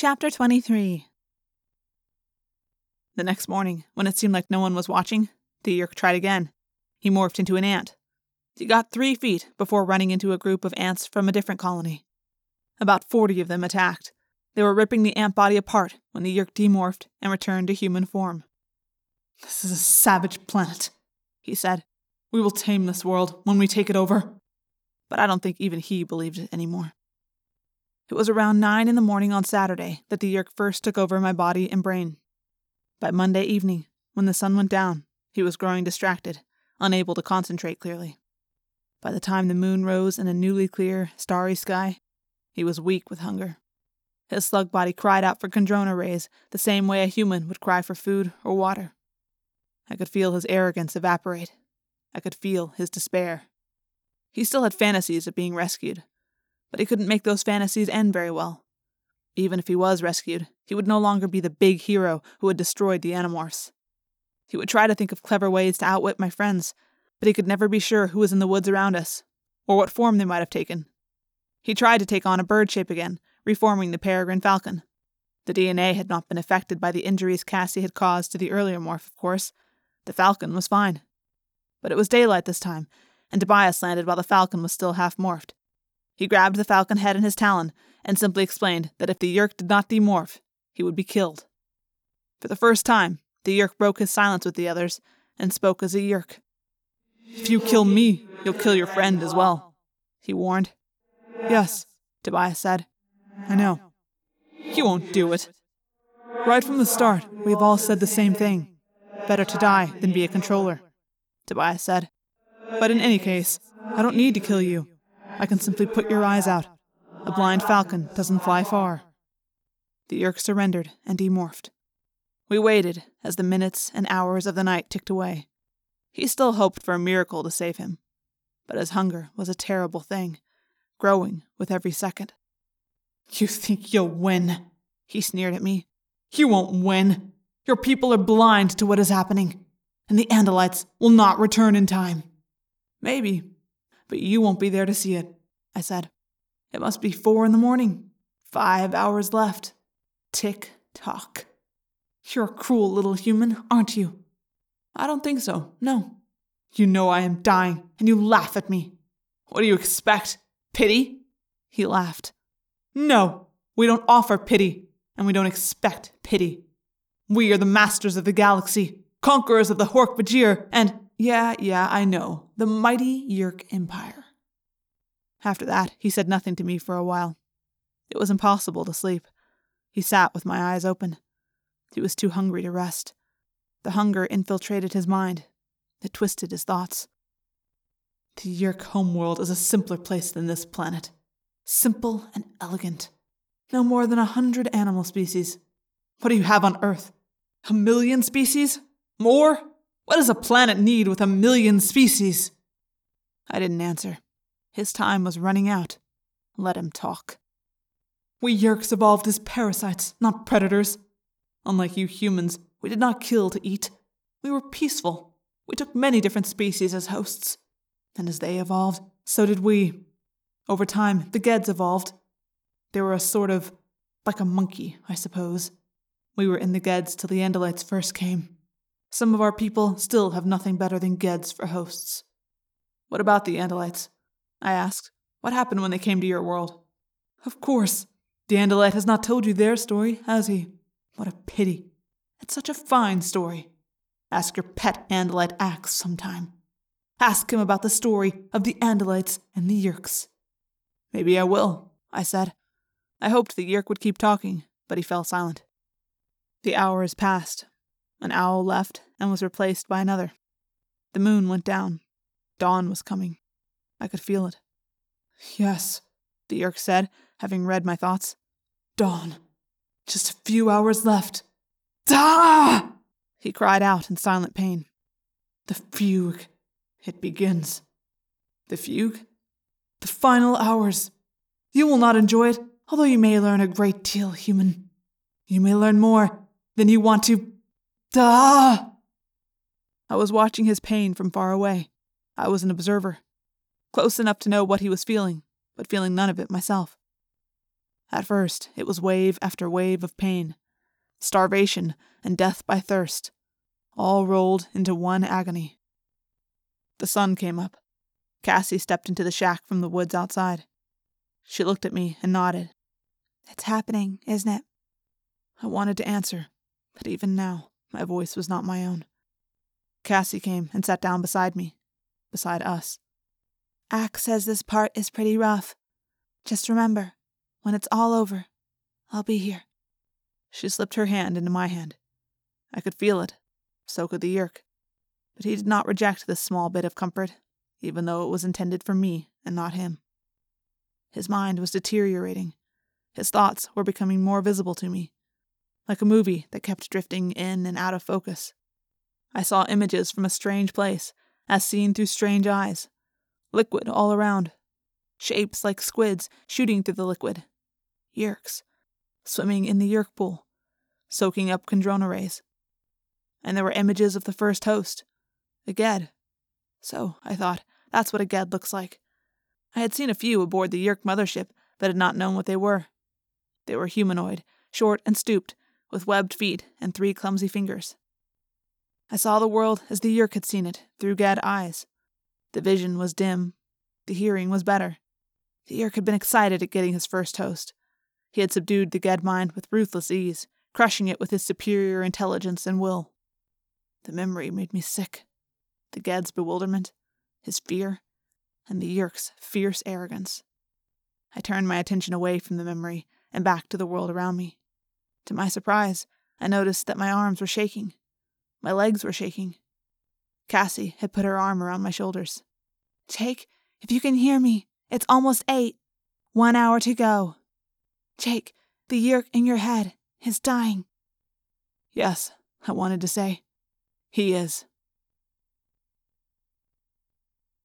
Chapter 23 The next morning, when it seemed like no one was watching, the Yeerk tried again. He morphed into an ant. He got three feet before running into a group of ants from a different colony. About forty of them attacked. They were ripping the ant body apart when the Yeerk demorphed and returned to human form. This is a savage planet, he said. We will tame this world when we take it over. But I don't think even he believed it anymore. It was around nine in the morning on Saturday that the Yeerk first took over my body and brain. By Monday evening, when the sun went down, he was growing distracted, unable to concentrate clearly. By the time the moon rose in a newly clear, starry sky, he was weak with hunger. His slug body cried out for Kandrona rays the same way a human would cry for food or water. I could feel his arrogance evaporate. I could feel his despair. He still had fantasies of being rescued, but he couldn't make those fantasies end very well. Even if he was rescued, he would no longer be the big hero who had destroyed the Animorphs. He would try to think of clever ways to outwit my friends, but he could never be sure who was in the woods around us, or what form they might have taken. He tried to take on a bird shape again, reforming the peregrine falcon. The DNA had not been affected by the injuries Cassie had caused to the earlier morph, of course. The falcon was fine. But it was daylight this time, and Tobias landed while the falcon was still half morphed. He grabbed the falcon head in his talon and simply explained that if the Yeerk did not demorph, he would be killed. For the first time, the Yeerk broke his silence with the others and spoke as a Yeerk. If you kill me, you'll kill your friend as well, he warned. Yes, Tobias said. I know. You won't do it. Right from the start, we've all said the same thing. Better to die than be a controller, Tobias said. But in any case, I don't need to kill you. I can simply put your eyes out. A blind falcon doesn't fly far. The Yeerk surrendered and demorphed. We waited as the minutes and hours of the night ticked away. He still hoped for a miracle to save him, but his hunger was a terrible thing, growing with every second. You think you'll win? He sneered at me. You won't win. Your people are blind to what is happening, and the Andalites will not return in time. Maybe, but you won't be there to see it, I said. It must be four in the morning. Five hours left. Tick tock. You're a cruel little human, aren't you? I don't think so, no. You know I am dying, and you laugh at me. What do you expect? Pity? He laughed. No, we don't offer pity, and we don't expect pity. We are the masters of the galaxy, conquerors of the Hork-Bajir, and yeah, yeah, I know. The mighty Yeerk Empire. After that, he said nothing to me for a while. It was impossible to sleep. He sat with my eyes open. He was too hungry to rest. The hunger infiltrated his mind. It twisted his thoughts. The Yeerk homeworld is a simpler place than this planet. Simple and elegant. No more than a hundred animal species. What do you have on Earth? A million species? More? What does a planet need with a million species? I didn't answer. His time was running out. Let him talk. We Yeerks evolved as parasites, not predators. Unlike you humans, we did not kill to eat. We were peaceful. We took many different species as hosts. And as they evolved, so did we. Over time, the Gedds evolved. They were a sort of like a monkey, I suppose. We were in the Gedds till the Andalites first came. Some of our people still have nothing better than Gedds for hosts. What about the Andalites? I asked. What happened when they came to your world? Of course. The Andalite has not told you their story, has he? What a pity. It's such a fine story. Ask your pet Andalite Ax sometime. Ask him about the story of the Andalites and the Yeerks. Maybe I will, I said. I hoped the Yeerk would keep talking, but he fell silent. The hours passed, an owl left and was replaced by another. The moon went down. Dawn was coming. I could feel it. Yes, the Yeerk said, having read my thoughts. Dawn. Just a few hours left. Da! He cried out in silent pain. The fugue. It begins. The fugue? The final hours. You will not enjoy it, although you may learn a great deal, human. You may learn more than you want to Duh! I was watching his pain from far away. I was an observer, close enough to know what he was feeling, but feeling none of it myself. At first, it was wave after wave of pain, starvation, and death by thirst, all rolled into one agony. The sun came up. Cassie stepped into the shack from the woods outside. She looked at me and nodded. It's happening, isn't it? I wanted to answer, but even now, my voice was not my own. Cassie came and sat down beside me, beside us. Ax says this part is pretty rough. Just remember, when it's all over, I'll be here. She slipped her hand into my hand. I could feel it. So could the Yeerk. But he did not reject this small bit of comfort, even though it was intended for me and not him. His mind was deteriorating. His thoughts were becoming more visible to me, like a movie that kept drifting in and out of focus. I saw images from a strange place, as seen through strange eyes. Liquid all around. Shapes like squids shooting through the liquid. Yeerks. Swimming in the Yeerk pool. Soaking up Kandrona rays. And there were images of the first host. A Gedd. So, I thought, that's what a Gedd looks like. I had seen a few aboard the Yeerk mothership, but had not known what they were. They were humanoid, short and stooped, with webbed feet and three clumsy fingers. I saw the world as the Yeerk had seen it, through Gedd eyes. The vision was dim. The hearing was better. The Yeerk had been excited at getting his first host. He had subdued the Gedd mind with ruthless ease, crushing it with his superior intelligence and will. The memory made me sick. The Gedd's bewilderment, his fear, and the Yeerk's fierce arrogance. I turned my attention away from the memory and back to the world around me. To my surprise, I noticed that my arms were shaking. My legs were shaking. Cassie had put her arm around my shoulders. Jake, if you can hear me, it's almost eight. One hour to go. Jake, the Yeerk in your head is dying. Yes, I wanted to say. He is.